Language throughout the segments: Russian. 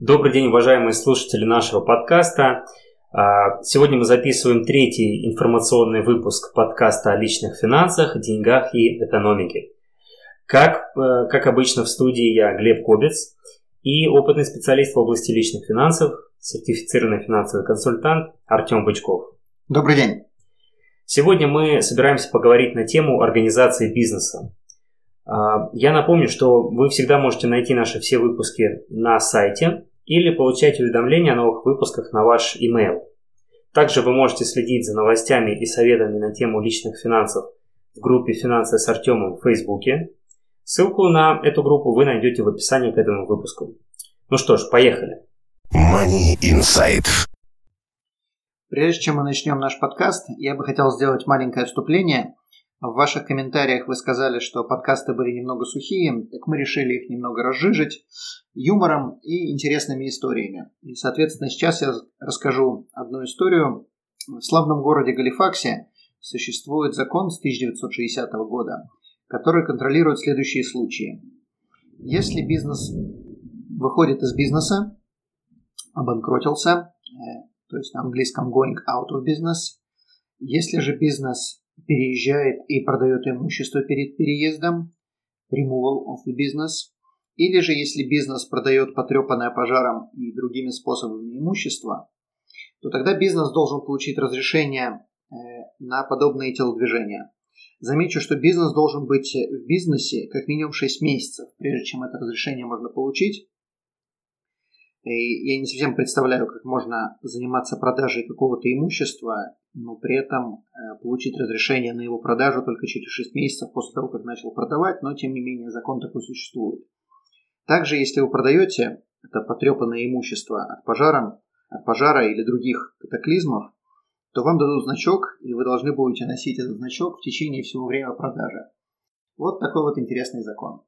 Добрый день, уважаемые слушатели нашего подкаста. А, сегодня мы записываем третий информационный выпуск подкаста о личных финансах, деньгах и экономике. Как, э, как обычно в студии я Глеб Кобец и опытный специалист в области личных финансов, сертифицированный финансовый консультант Артем Бычков. Добрый день. Сегодня мы собираемся поговорить на тему организации бизнеса. А, я напомню, что вы всегда можете найти наши все выпуски на сайте или получать уведомления о новых выпусках на ваш email. Также вы можете следить за новостями и советами на тему личных финансов в группе «Финансы с Артемом» в Фейсбуке. Ссылку на эту группу вы найдете в описании к этому выпуску. Ну что ж, поехали. Money Insight. Прежде чем мы начнем наш подкаст, я бы хотел сделать маленькое вступление в ваших комментариях вы сказали, что подкасты были немного сухие, так мы решили их немного разжижить юмором и интересными историями. И, соответственно, сейчас я расскажу одну историю. В славном городе Галифаксе существует закон с 1960 года, который контролирует следующие случаи. Если бизнес выходит из бизнеса, обанкротился, э, то есть на английском going out of business, если же бизнес переезжает и продает имущество перед переездом, removal of the business, или же если бизнес продает потрепанное пожаром и другими способами имущество, то тогда бизнес должен получить разрешение э, на подобные телодвижения. Замечу, что бизнес должен быть в бизнесе как минимум 6 месяцев, прежде чем это разрешение можно получить. И я не совсем представляю, как можно заниматься продажей какого-то имущества но при этом э, получить разрешение на его продажу только через 6 месяцев после того, как начал продавать, но тем не менее закон такой существует. Также, если вы продаете это потрепанное имущество от пожара, от пожара или других катаклизмов, то вам дадут значок, и вы должны будете носить этот значок в течение всего времени продажи. Вот такой вот интересный закон.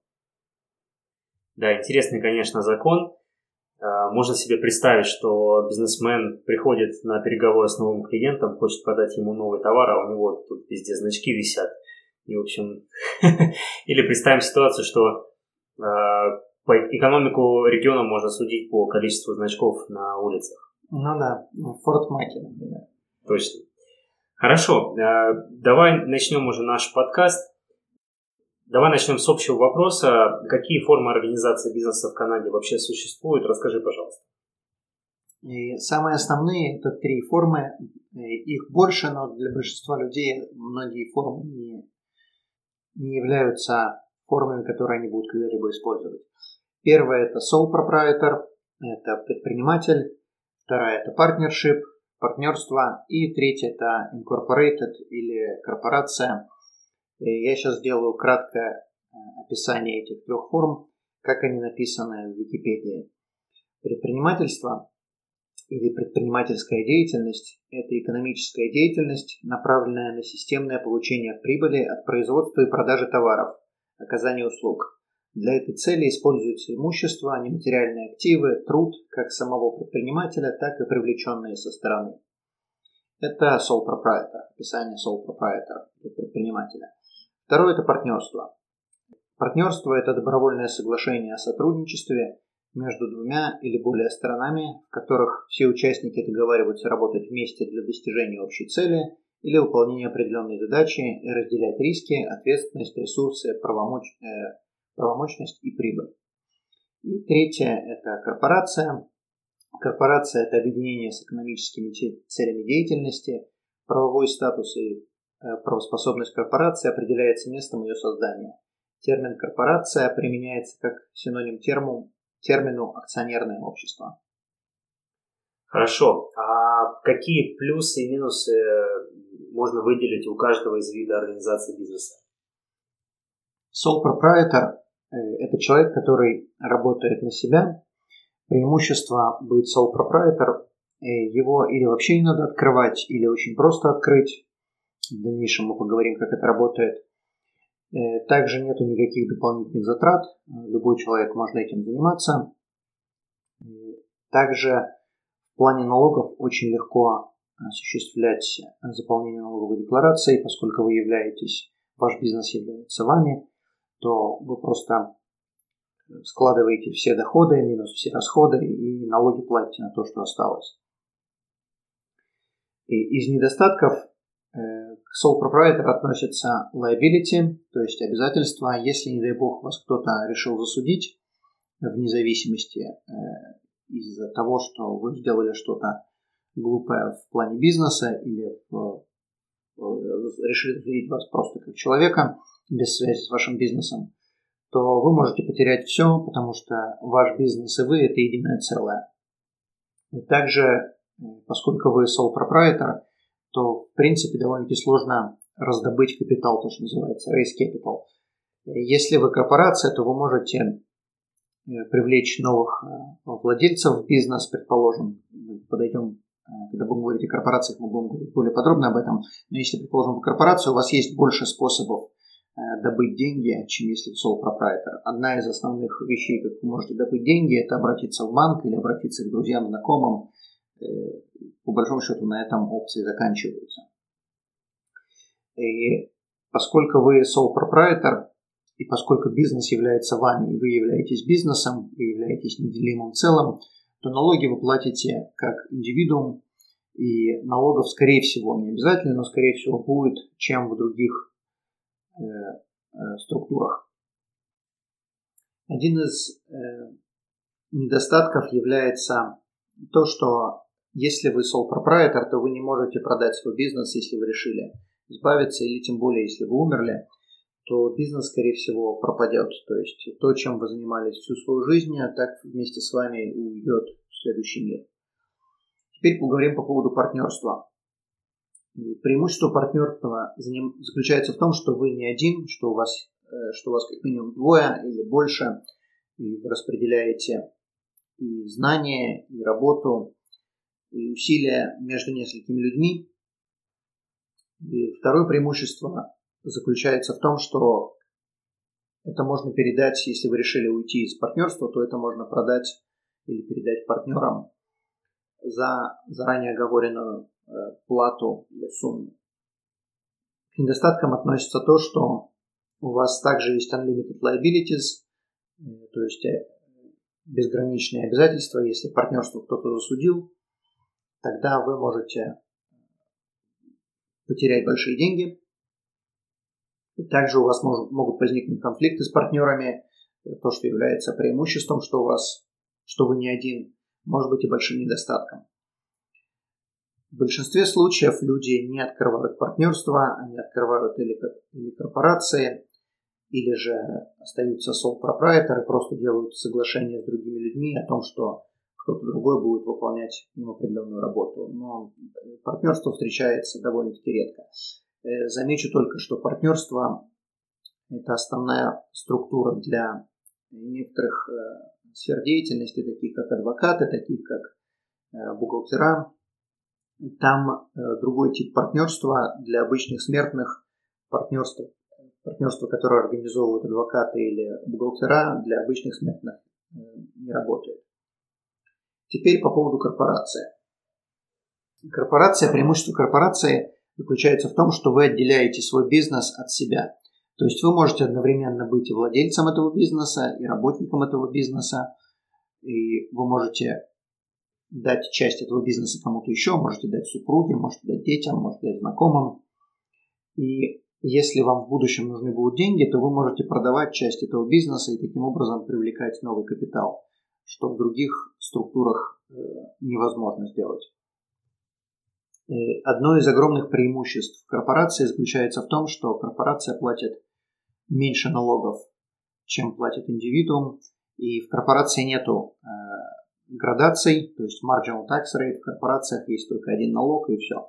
Да, интересный, конечно, закон. А, можно себе представить, что бизнесмен приходит на переговоры с новым клиентом, хочет продать ему новый товар, а у него тут везде значки висят. И, в общем, или представим ситуацию, что а, по экономику региона можно судить по количеству значков на улицах. Ну да, в Форт Маке, например. Точно. Хорошо, а, давай начнем уже наш подкаст. Давай начнем с общего вопроса. Какие формы организации бизнеса в Канаде вообще существуют? Расскажи, пожалуйста. И самые основные это три формы. Их больше, но для большинства людей многие формы не, не являются формами, которые они будут когда-либо использовать. Первая это sole proprietor, это предприниматель. Вторая это partnership, партнерство. И третья это incorporated или корпорация – я сейчас сделаю краткое э, описание этих трех форм, как они написаны в Википедии. Предпринимательство или предпринимательская деятельность – это экономическая деятельность, направленная на системное получение прибыли от производства и продажи товаров, оказания услуг. Для этой цели используются имущество, нематериальные активы, труд как самого предпринимателя, так и привлеченные со стороны. Это sole proprietor, описание sole proprietor, предпринимателя. Второе – это партнерство. Партнерство – это добровольное соглашение о сотрудничестве между двумя или более сторонами, в которых все участники договариваются работать вместе для достижения общей цели или выполнения определенной задачи и разделять риски, ответственность, ресурсы, правомоч... э, и прибыль. И третье – это корпорация. Корпорация – это объединение с экономическими целями деятельности, правовой статус и правоспособность корпорации определяется местом ее создания. Термин «корпорация» применяется как синоним терму, термину «акционерное общество». Хорошо. А какие плюсы и минусы можно выделить у каждого из видов организации бизнеса? Sole proprietor – э, это человек, который работает на себя. преимущество быть sole proprietor. Его или вообще не надо открывать, или очень просто открыть. В дальнейшем мы поговорим, как это работает. Также нету никаких дополнительных затрат. Любой человек может этим заниматься. Также в плане налогов очень легко осуществлять заполнение налоговой декларации, поскольку вы являетесь, ваш бизнес является вами, то вы просто складываете все доходы минус все расходы и налоги платите на то, что осталось. И из недостатков э, к sole proprietor относятся liability, то есть обязательства, если, не дай бог, вас кто-то решил засудить, вне зависимости э, из-за того, что вы сделали что-то глупое в плане бизнеса или в, решили засудить вас просто как человека без связи с вашим бизнесом, то вы можете потерять все, потому что ваш бизнес и вы – это единое целое. Также, поскольку вы sole proprietor, то, в принципе, довольно-таки сложно раздобыть капитал, то, что называется raise capital. Если вы корпорация, то вы можете Э, привлечь новых э, владельцев в бизнес, предположим, мы подойдем, э, когда будем говорить о корпорациях, мы будем говорить более подробно об этом, но если, предположим, в корпорацию у вас есть больше способов добыть деньги, чем если в sole proprietor. Одна из основных вещей, как вы можете добыть деньги, это обратиться в банк или обратиться к друзьям, знакомым. По большому счету на этом опции заканчиваются. И поскольку вы sole proprietor, и поскольку бизнес является вами, и вы являетесь бизнесом, вы являетесь неделимым целым, то налоги вы платите как индивидуум, и налогов, скорее всего, не обязательно, но, скорее всего, будет, чем в других э, э, структурах. Один из э, недостатков является то, что если вы sole proprietor, то вы не можете продать свой бизнес, если вы решили избавиться, или тем более, если вы умерли – то бизнес, скорее всего, пропадет. То есть то, чем вы занимались всю свою жизнь, а так вместе с вами уйдет в следующий мир. Теперь поговорим по поводу партнерства. Преимущество партнерства заключается в том, что вы не один, что у вас, э, что у вас как минимум двое или больше, и вы распределяете и знания, и работу, и усилия между несколькими людьми. И второе преимущество заключается в том, что это можно передать, если вы решили уйти из партнерства, то это можно продать или передать партнерам за заранее оговоренную э, плату или сумму. К недостаткам относится то, что у вас также есть unlimited liabilities, э, то есть э, безграничные обязательства. Если партнерство кто-то засудил, тогда вы можете потерять большие деньги – также у вас может, могут возникнуть конфликты с партнерами, то, что является преимуществом, что у вас, что вы не один, может быть и большим недостатком. В большинстве случаев люди не открывают партнерство, они открывают или, или корпорации, или же остаются sole proprietor просто делают соглашение с другими людьми о том, что кто-то другой будет выполнять им определенную работу. Но партнерство встречается довольно-таки редко. Э, замечу только, что партнерство – это основная структура для некоторых э, сфер деятельности, таких как адвокаты, таких как э, бухгалтера. Там другой тип партнерства для обычных смертных партнерство, партнерство, которое организовывают адвокаты или бухгалтера, для обычных смертных не работает. Теперь по поводу корпорации. Корпорация, преимущество корпорации заключается в том, что вы отделяете свой бизнес от себя. То есть вы можете одновременно быть и владельцем этого бизнеса, и работником этого бизнеса, и вы можете дать часть этого бизнеса кому-то еще, можете дать супруге, можете дать детям, можете дать знакомым. И если вам в будущем нужны будут деньги, то вы можете продавать часть этого бизнеса и таким образом привлекать новый капитал, что в других структурах э, невозможно сделать. Э, одно из огромных преимуществ корпорации заключается в том, что корпорация платит меньше налогов, чем платит индивидуум, и в корпорации нету э, градаций, то есть marginal tax rate, в корпорациях есть только один налог и все.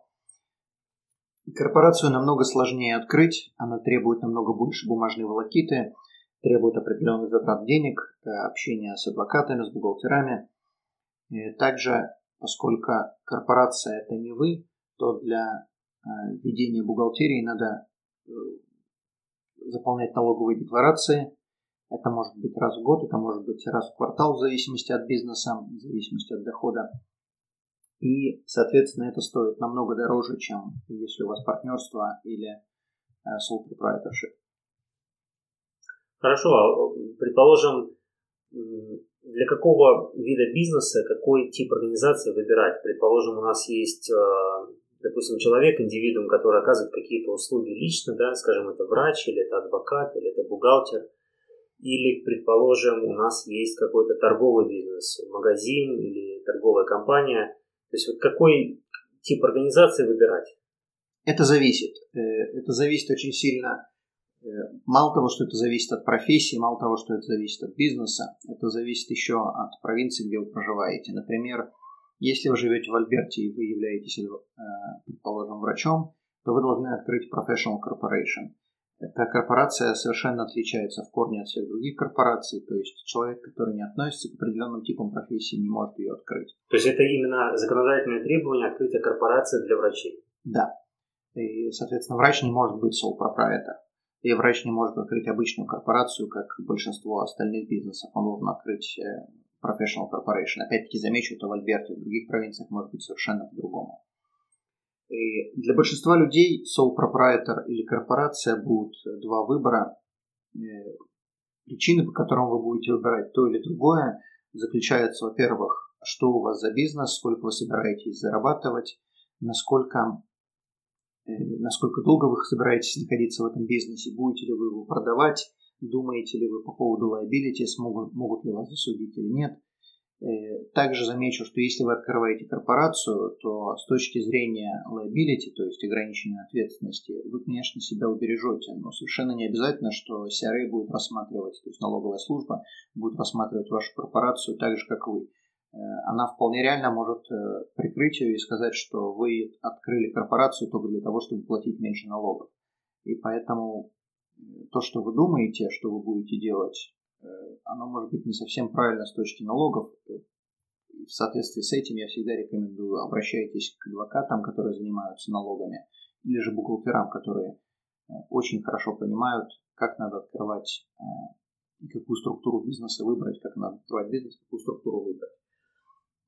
Корпорацию намного сложнее открыть, она требует намного больше бумажной волокиты, требует определенных затрат денег, общения с адвокатами, с бухгалтерами. Также, поскольку корпорация это не вы, то для ведения бухгалтерии надо заполнять налоговые декларации. Это может быть раз в год, это может быть раз в квартал в зависимости от бизнеса, в зависимости от дохода. И, соответственно, это стоит намного дороже, чем если у вас партнерство или э, sole proprietorship. Хорошо, а, предположим, для какого вида бизнеса, какой тип организации выбирать? Предположим, у нас есть, э, допустим, человек, индивидуум, который оказывает какие-то услуги лично, да, скажем, это врач, или это адвокат, или это бухгалтер. Или, предположим, у нас есть какой-то торговый бизнес, магазин или торговая компания – то есть вот какой тип организации выбирать? Это зависит. Э, это зависит очень сильно. Э, мало того, что это зависит от профессии, мало того, что это зависит от бизнеса, это зависит еще от провинции, где вы проживаете. Например, если вы живете в Альберте и вы являетесь, э, предположим, врачом, то вы должны открыть professional corporation. Эта корпорация совершенно отличается в корне от всех других корпораций, то есть человек, который не относится к определенным типам профессии, не может ее открыть. То есть это именно законодательное требование открытия корпорации для врачей? Да. И, соответственно, врач не может быть sole proprietor. И врач не может открыть обычную корпорацию, как большинство остальных бизнесов. Он должен открыть э, professional corporation. Опять-таки замечу, это в Альберте, в других провинциях может быть совершенно по-другому. И для большинства людей sole proprietor или корпорация будут два выбора. Э, причины, по которым вы будете выбирать то или другое, заключаются, во-первых, что у вас за бизнес, сколько вы собираетесь зарабатывать, насколько, э, насколько долго вы собираетесь находиться в этом бизнесе, будете ли вы его продавать, думаете ли вы по поводу liability, смогут, могут ли вас засудить или нет – Э, также замечу, что если вы открываете корпорацию, то с точки зрения liability, то есть ограниченной ответственности, вы, конечно, себя убережете, но совершенно не обязательно, что CRA будет рассматривать, то есть налоговая служба будет рассматривать вашу корпорацию так же, как вы. Э, она вполне реально может э, прикрыть ее и сказать, что вы открыли корпорацию только для того, чтобы платить меньше налогов. И поэтому то, что вы думаете, что вы будете делать, Э, оно может быть не совсем правильно с точки налогов. В соответствии с этим я всегда рекомендую обращайтесь к адвокатам, которые занимаются налогами, или же бухгалтерам, которые э, очень хорошо понимают, как надо открывать э, какую структуру бизнеса выбрать, как надо открывать бизнес, какую структуру выбрать.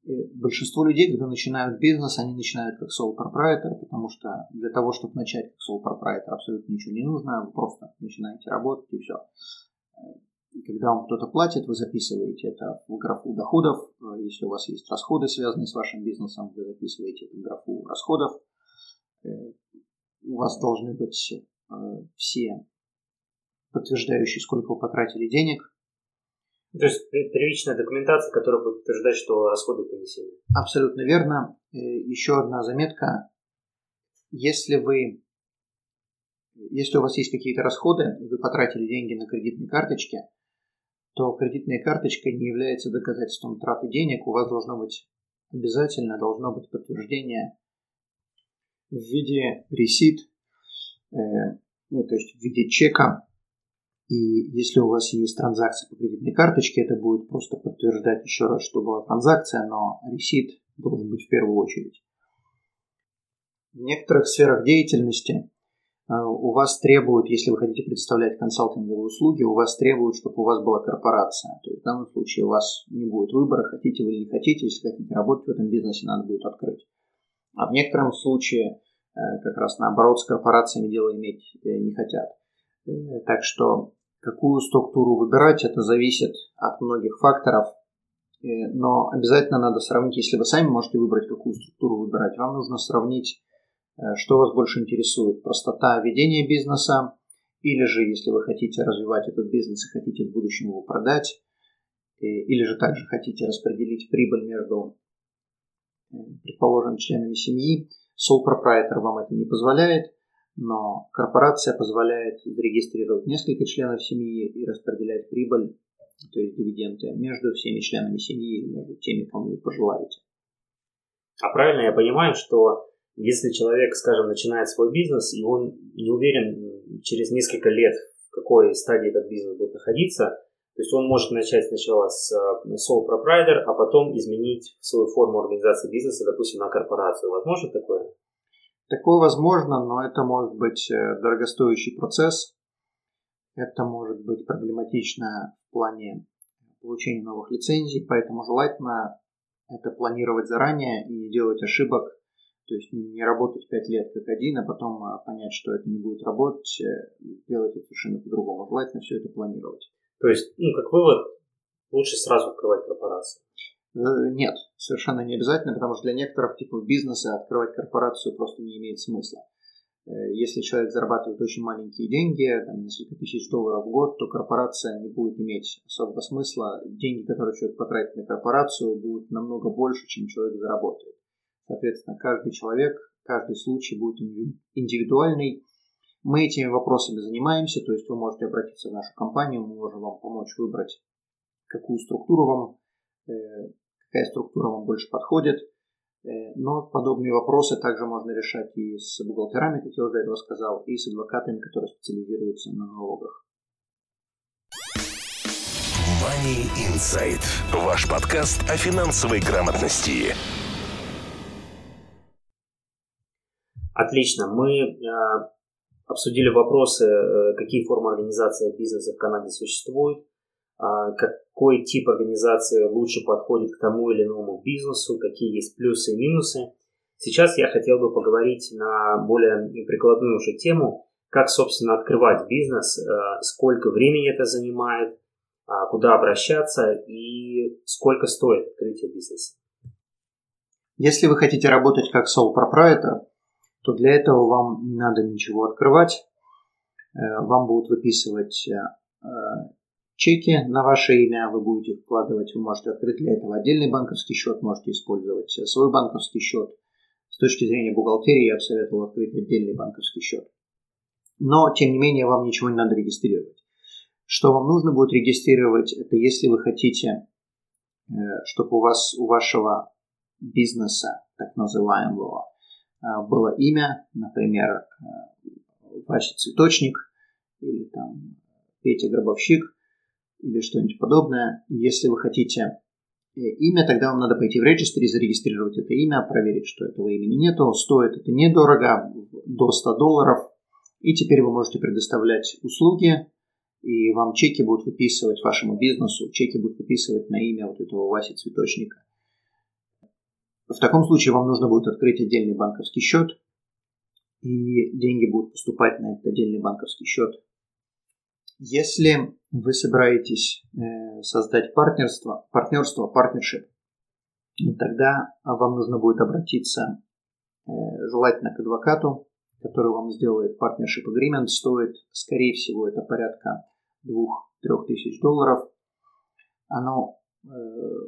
Большинство людей, когда начинают бизнес, они начинают как sole proprietor, потому что для того, чтобы начать как sole proprietor, абсолютно ничего не нужно, вы просто начинаете работать и все. И когда вам кто-то платит, вы записываете это в графу доходов. Если у вас есть расходы, связанные с вашим бизнесом, вы записываете это в графу расходов. Э, у вас должны быть э, все подтверждающие, сколько вы потратили денег. То есть первичная документация, которая будет подтверждать, что расходы понесены. Абсолютно верно. Еще одна заметка. Если вы если у вас есть какие-то расходы, и вы потратили деньги на кредитной карточке, то кредитная карточка не является доказательством траты денег. У вас должно быть обязательно должно быть подтверждение в виде ресит, э, ну, то есть в виде чека. И если у вас есть транзакция по кредитной карточке, это будет просто подтверждать еще раз, что была транзакция, но ресит должен быть в первую очередь. В некоторых сферах деятельности а, у вас требуют, если вы хотите представлять консалтинговые услуги, у вас требуют, чтобы у вас была корпорация. То есть в данном случае у вас не будет выбора, хотите вы или не хотите. Если хотите работать в этом бизнесе, надо будет открыть. А в некотором случае э, как раз наоборот с корпорациями дело иметь э, не хотят. Э, так что какую структуру выбирать, это зависит от многих факторов. Но обязательно надо сравнить, если вы сами можете выбрать, какую структуру выбирать, вам нужно сравнить Э, что вас больше интересует? Простота ведения бизнеса или же, если вы хотите развивать этот бизнес и хотите в будущем его продать, э, или же также хотите распределить прибыль между, э, предположим, членами семьи, sole proprietor вам это не позволяет, но корпорация позволяет зарегистрировать несколько членов семьи и распределять прибыль, то есть дивиденды, между всеми членами семьи или между теми, кому вы пожелаете. А правильно я понимаю, что если человек, скажем, начинает свой бизнес, и он не уверен через несколько лет, в какой стадии этот бизнес будет находиться, То есть он может начать сначала с sole proprietor, а потом изменить свою форму организации бизнеса, допустим, на корпорацию. Возможно такое? Такое возможно, но это может быть э, дорогостоящий процесс. Это может быть проблематично в плане получения новых лицензий, поэтому желательно это планировать заранее и не делать ошибок, то есть не работать 5 лет как один, а потом а, понять, что это не будет работать, э, сделать это совершенно по-другому. Желательно все это планировать. То есть, ну, как вывод, лучше сразу открывать корпорацию. Э, нет, совершенно не обязательно, потому что для некоторых типов бизнеса открывать корпорацию просто не имеет смысла. Э, если человек зарабатывает очень маленькие деньги, там, несколько тысяч долларов в год, то корпорация не будет иметь особого смысла. Деньги, которые человек потратит на корпорацию, будут намного больше, чем человек заработает. Соответственно, каждый человек, каждый случай будет индивидуальный. Мы этими вопросами занимаемся, то есть вы можете обратиться в нашу компанию, мы можем вам помочь выбрать, какую структуру вам э, какая структура вам больше подходит. Э, но подобные вопросы также можно решать и с бухгалтерами, как я уже до этого сказал, и с адвокатами, которые специализируются на налогах. Money Insight. Ваш подкаст о финансовой грамотности. Отлично. Мы э, обсудили вопросы, э, какие формы организации бизнеса в Канаде существуют, а, какой тип организации лучше подходит к тому или иному бизнесу, какие есть плюсы и минусы. Сейчас я хотел бы поговорить на более прикладную уже тему, как, собственно, открывать бизнес, э, сколько времени это занимает, а, куда обращаться и сколько стоит открытие бизнеса. Если вы хотите работать как sole proprietor, то для этого вам не надо ничего открывать. Э, вам будут выписывать э, чеки на ваше имя, вы будете вкладывать, вы можете открыть для этого отдельный банковский счет, можете использовать свой банковский счет. С точки зрения бухгалтерии я бы советовал открыть отдельный банковский счет. Но, тем не менее, вам ничего не надо регистрировать. Что вам нужно будет регистрировать, это если вы хотите, э, чтобы у вас, у вашего бизнеса, так называемого, э, было имя, например, э, Вася Цветочник или там Петя Гробовщик, или что-нибудь подобное. Если вы хотите э, имя, тогда вам надо пойти в регистре, зарегистрировать это имя, проверить, что этого имени нету. Стоит это недорого, до 100 долларов. И теперь вы можете предоставлять услуги, и вам чеки будут выписывать вашему бизнесу, чеки будут выписывать на имя вот этого Васи Цветочника. В таком случае вам нужно будет открыть отдельный банковский счет, и деньги будут поступать на этот отдельный банковский счет если вы собираетесь э, создать партнерство, партнерство, партнершип, тогда вам нужно будет обратиться э, желательно к адвокату, который вам сделает партнершип agreement. Стоит, скорее всего, это порядка 2-3 тысяч долларов. Оно э,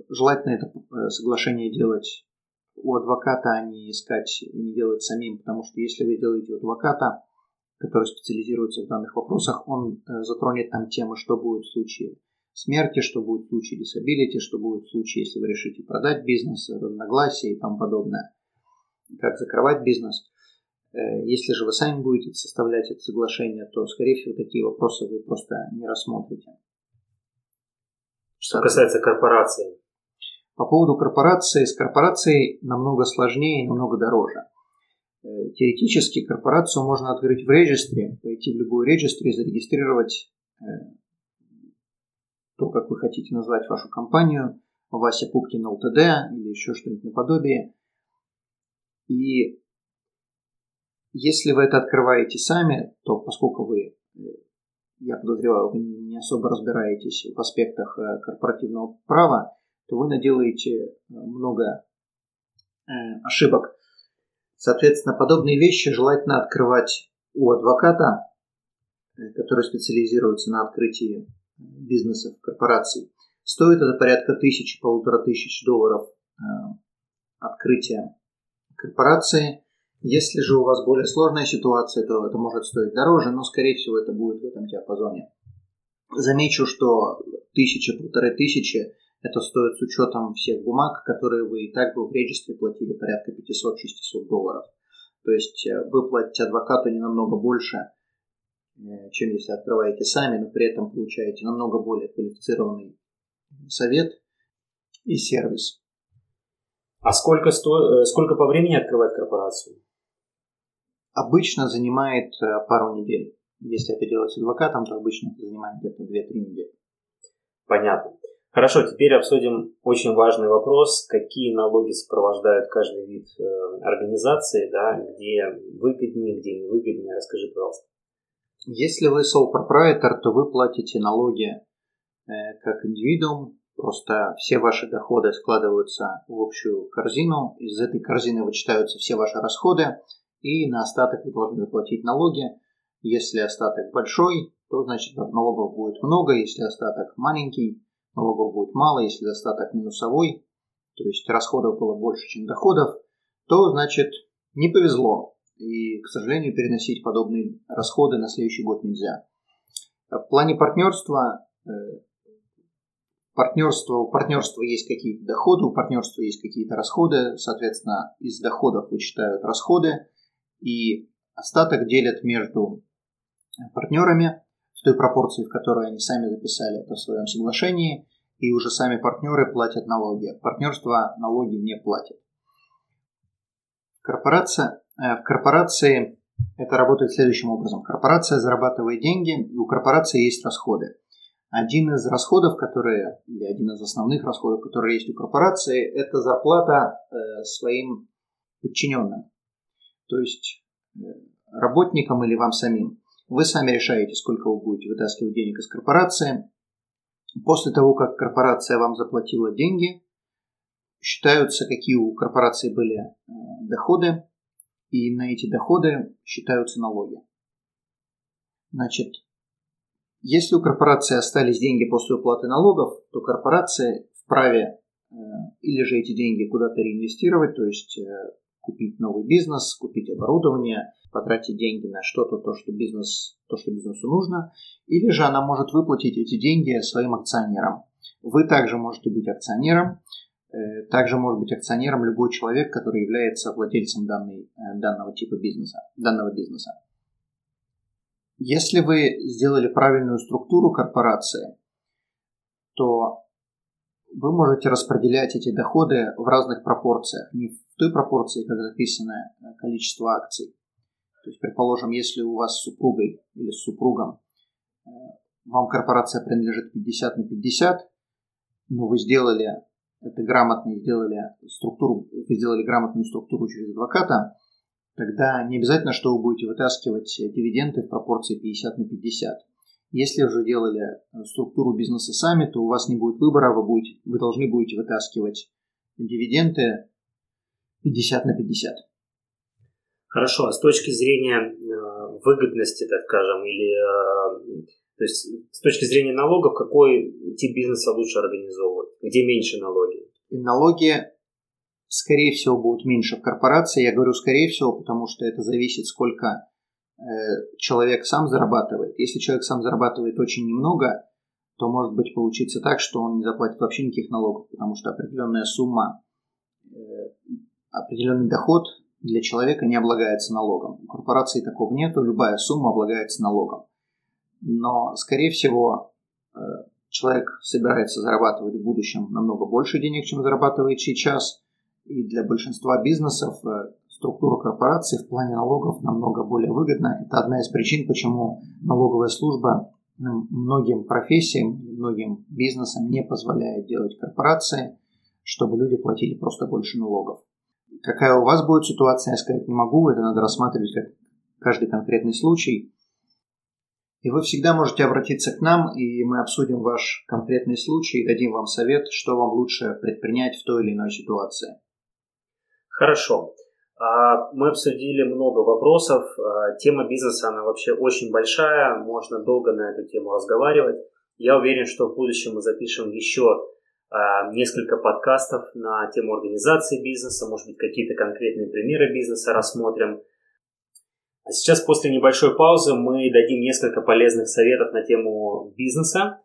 желательно это соглашение делать у адвоката, а не искать и не делать самим, потому что если вы делаете у адвоката, который специализируется в данных вопросах, он э, затронет там темы, что будет в случае смерти, что будет в случае disability, что будет в случае, если вы решите продать бизнес, разногласия и тому подобное, как закрывать бизнес. Э, если же вы сами будете составлять это соглашение, то, скорее всего, такие вопросы вы просто не рассмотрите. Что касается корпорации. По поводу корпорации, с корпорацией намного сложнее и намного дороже. Э, теоретически корпорацию можно открыть в регистре, пойти в любой регистр и зарегистрировать э, то, как вы хотите назвать вашу компанию, Вася Пупкин ЛТД или еще что-нибудь наподобие. И если вы это открываете сами, то поскольку вы, э, я подозреваю, вы не особо разбираетесь в аспектах корпоративного права, то вы наделаете много ошибок Соответственно, подобные вещи желательно открывать у адвоката, э, который специализируется на открытии бизнесов, корпораций. Стоит это порядка тысячи, полутора тысяч долларов э, открытия корпорации. Если же у вас более сложная ситуация, то это может стоить дороже, но, скорее всего, это будет в этом диапазоне. Замечу, что тысяча, полторы тысячи это стоит с учетом всех бумаг, которые вы и так бы в регистре платили порядка 500-600 долларов. То есть э, вы платите адвокату не намного больше, э, чем если открываете сами, но при этом получаете намного более квалифицированный совет и сервис. А сколько, сто... Э, сколько по времени открывать корпорацию? Обычно занимает пару недель. Если это делать с адвокатом, то обычно это занимает где-то 2-3 недели. Понятно. Хорошо, теперь обсудим очень важный вопрос, какие налоги сопровождают каждый вид э, организации, да, где выгоднее, где не выгоднее. Расскажи, пожалуйста. Если вы sole proprietor, то вы платите налоги э, как индивидуум, просто все ваши доходы складываются в общую корзину, из этой корзины вычитаются все ваши расходы, и на остаток вы должны заплатить налоги. Если остаток большой, то значит налогов будет много, если остаток маленький, налогов будет мало, если достаток минусовой, то есть расходов было больше, чем доходов, то значит не повезло. И, к сожалению, переносить подобные расходы на следующий год нельзя. В плане партнерства, э, партнерство, у партнерства есть какие-то доходы, у партнерства есть какие-то расходы, соответственно, из доходов вычитают расходы, и остаток делят между партнерами в той пропорции, в которой они сами записали это в своем соглашении, и уже сами партнеры платят налоги. Партнерство налоги не платит. Корпорация, э, в корпорации это работает следующим образом. Корпорация зарабатывает деньги, и у корпорации есть расходы. Один из расходов, которые, или один из основных расходов, которые есть у корпорации, это зарплата э, своим подчиненным. То есть э, работникам или вам самим. Вы сами решаете, сколько вы будете вытаскивать денег из корпорации. После того, как корпорация вам заплатила деньги, считаются, какие у корпорации были э, доходы, и на эти доходы считаются налоги. Значит, если у корпорации остались деньги после уплаты налогов, то корпорация вправе э, или же эти деньги куда-то реинвестировать, то есть э, купить новый бизнес, купить оборудование, потратить деньги на что-то, то, что, бизнес, то, что бизнесу нужно, или же она может выплатить эти деньги своим акционерам. Вы также можете быть акционером, э, также может быть акционером любой человек, который является владельцем данной, э, данного типа бизнеса, данного бизнеса. Если вы сделали правильную структуру корпорации, то вы можете распределять эти доходы в разных пропорциях, не в той пропорции, как записано э, количество акций. То есть, предположим, если у вас с супругой или с супругом э, вам корпорация принадлежит 50 на 50, но вы сделали это грамотно, сделали структуру, вы сделали грамотную структуру через адвоката, тогда не обязательно, что вы будете вытаскивать дивиденды в пропорции 50 на 50. Если уже делали э, структуру бизнеса сами, то у вас не будет выбора, вы, будете, вы должны будете вытаскивать дивиденды 50 на 50. Хорошо, а с точки зрения э, выгодности, так скажем, или э, то есть с точки зрения налогов, какой тип бизнеса лучше организовывать? Где меньше налоги? И налоги, скорее всего, будут меньше в корпорации. Я говорю скорее всего, потому что это зависит, сколько Э, человек сам зарабатывает. Если человек сам зарабатывает очень немного, то может быть получиться так, что он не заплатит вообще никаких налогов, потому что определенная сумма, определенный доход для человека не облагается налогом. У корпорации такого нету, любая сумма облагается налогом. Но, скорее всего, э, человек собирается зарабатывать в будущем намного больше денег, чем зарабатывает сейчас. И для большинства бизнесов структура корпорации в плане налогов намного более выгодна. Это одна из причин, почему налоговая служба многим профессиям, многим бизнесам не позволяет делать корпорации, чтобы люди платили просто больше налогов. Какая у вас будет ситуация, я сказать не могу, это надо рассматривать как каждый конкретный случай. И вы всегда можете обратиться к нам, и мы обсудим ваш конкретный случай и дадим вам совет, что вам лучше предпринять в той или иной ситуации. Хорошо. А, мы обсудили много вопросов. А, тема бизнеса, она вообще очень большая. Можно долго на эту тему разговаривать. Я уверен, что в будущем мы запишем еще несколько подкастов на тему организации бизнеса, может быть, какие-то конкретные примеры бизнеса рассмотрим. А сейчас, после небольшой паузы, мы дадим несколько полезных советов на тему бизнеса.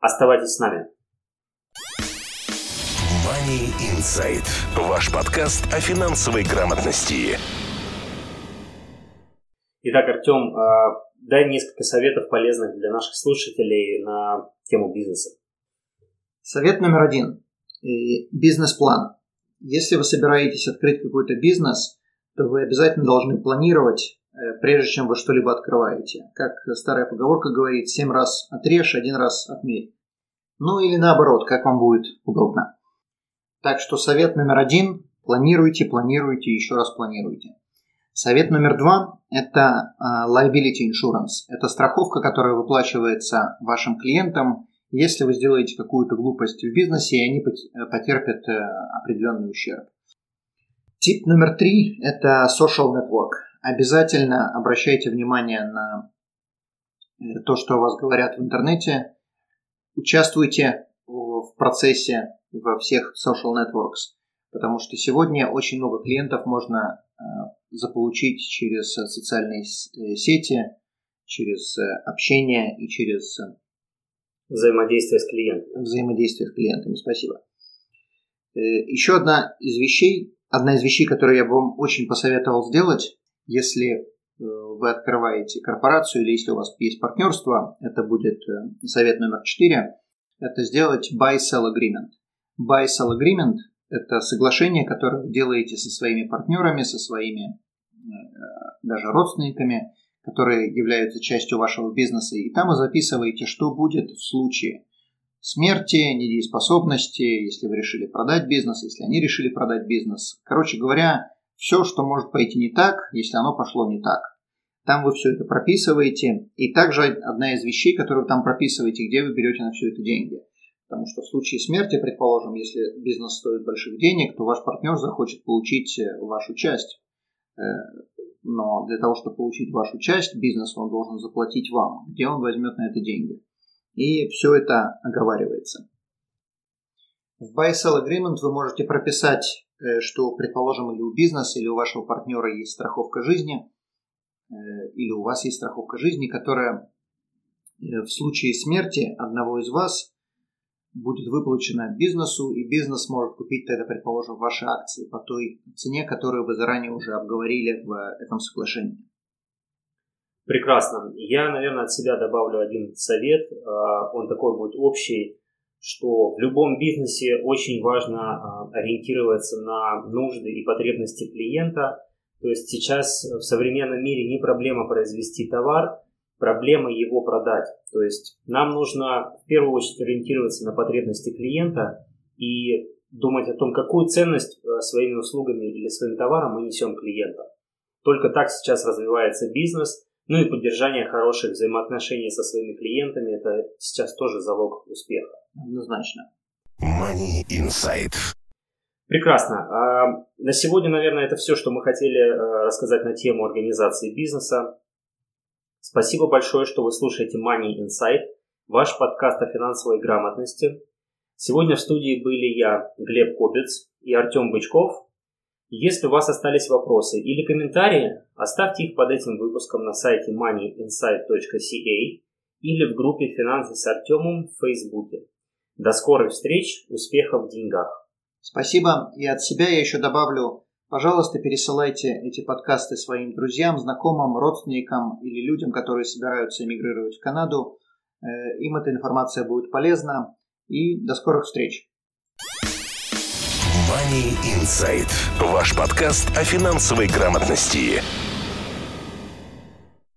Оставайтесь с нами. Money Insight. Ваш подкаст о финансовой грамотности. Итак, Артем, а, дай несколько советов полезных для наших слушателей на тему бизнеса. Совет номер один. Бизнес-план. Если вы собираетесь открыть какой-то бизнес, то вы обязательно должны планировать, э, прежде чем вы что-либо открываете. Как старая поговорка говорит, семь раз отрежь, один раз отмерь. Ну или наоборот, как вам будет удобно. Так что совет номер один – планируйте, планируйте, еще раз планируйте. Совет номер два – это а, liability insurance. Это страховка, которая выплачивается вашим клиентам, если вы сделаете какую-то глупость в бизнесе, и они э, потерпят э, определенный ущерб. Тип номер три – это social network. Обязательно обращайте внимание на э, то, что о вас говорят в интернете. Участвуйте в процессе во всех social networks, потому что сегодня очень много клиентов можно заполучить через социальные сети, через общение и через взаимодействие с клиентами. Взаимодействие с клиентами, спасибо. Еще одна из вещей, Одна из вещей, которые я бы вам очень посоветовал сделать, если э, вы открываете корпорацию или если у вас есть партнерство, это будет э, совет номер 4, это сделать buy-sell agreement. Buy-sell agreement – это соглашение, которое вы делаете со своими партнерами, со своими э, даже родственниками, которые являются частью вашего бизнеса, и там вы записываете, что будет в случае смерти, недееспособности, если вы решили продать бизнес, если они решили продать бизнес. Короче говоря, все, что может пойти не так, если оно пошло не так. Там вы все это прописываете. И также одна из вещей, которую вы там прописываете, где вы берете на все это деньги. Потому что в случае смерти, предположим, если бизнес стоит больших денег, то ваш партнер захочет получить э, вашу часть. Но для того, чтобы получить вашу часть, бизнес он должен заплатить вам. Где он возьмет на это деньги? И все это оговаривается. В Buy-Sell Agreement вы можете прописать, э, что, предположим, или у бизнеса, или у вашего партнера есть страховка жизни, э, или у вас есть страховка жизни, которая э, в случае смерти одного из вас будет выплачена бизнесу, и бизнес может купить тогда, предположим, ваши акции по той цене, которую вы заранее уже обговорили в этом соглашении. Прекрасно. Я, наверное, от себя добавлю один совет. А, он такой будет общий, что в любом бизнесе очень важно а, ориентироваться на нужды и потребности клиента. То есть сейчас в современном мире не проблема произвести товар, проблема его продать. То есть нам нужно в первую очередь ориентироваться на потребности клиента и думать о том, какую ценность а, своими услугами или своим товаром мы несем клиентам. Только так сейчас развивается бизнес – ну и поддержание хороших взаимоотношений со своими клиентами – это сейчас тоже залог успеха. Однозначно. Money Insight. Прекрасно. А, на сегодня, наверное, это все, что мы хотели э, рассказать на тему организации бизнеса. Спасибо большое, что вы слушаете Money Insight, ваш подкаст о финансовой грамотности. Сегодня в студии были я, Глеб Кобец и Артем Бычков. Если у вас остались вопросы или комментарии, оставьте их под этим выпуском на сайте moneyinsight.ca или в группе «Финансы с Артемом» в Фейсбуке. До скорых встреч, успехов в деньгах! Спасибо. И от себя я еще добавлю, пожалуйста, пересылайте эти подкасты своим друзьям, знакомым, родственникам или людям, которые собираются эмигрировать в Канаду. Э, им эта информация будет полезна. И до скорых встреч! Money Insight. Ваш подкаст о финансовой грамотности.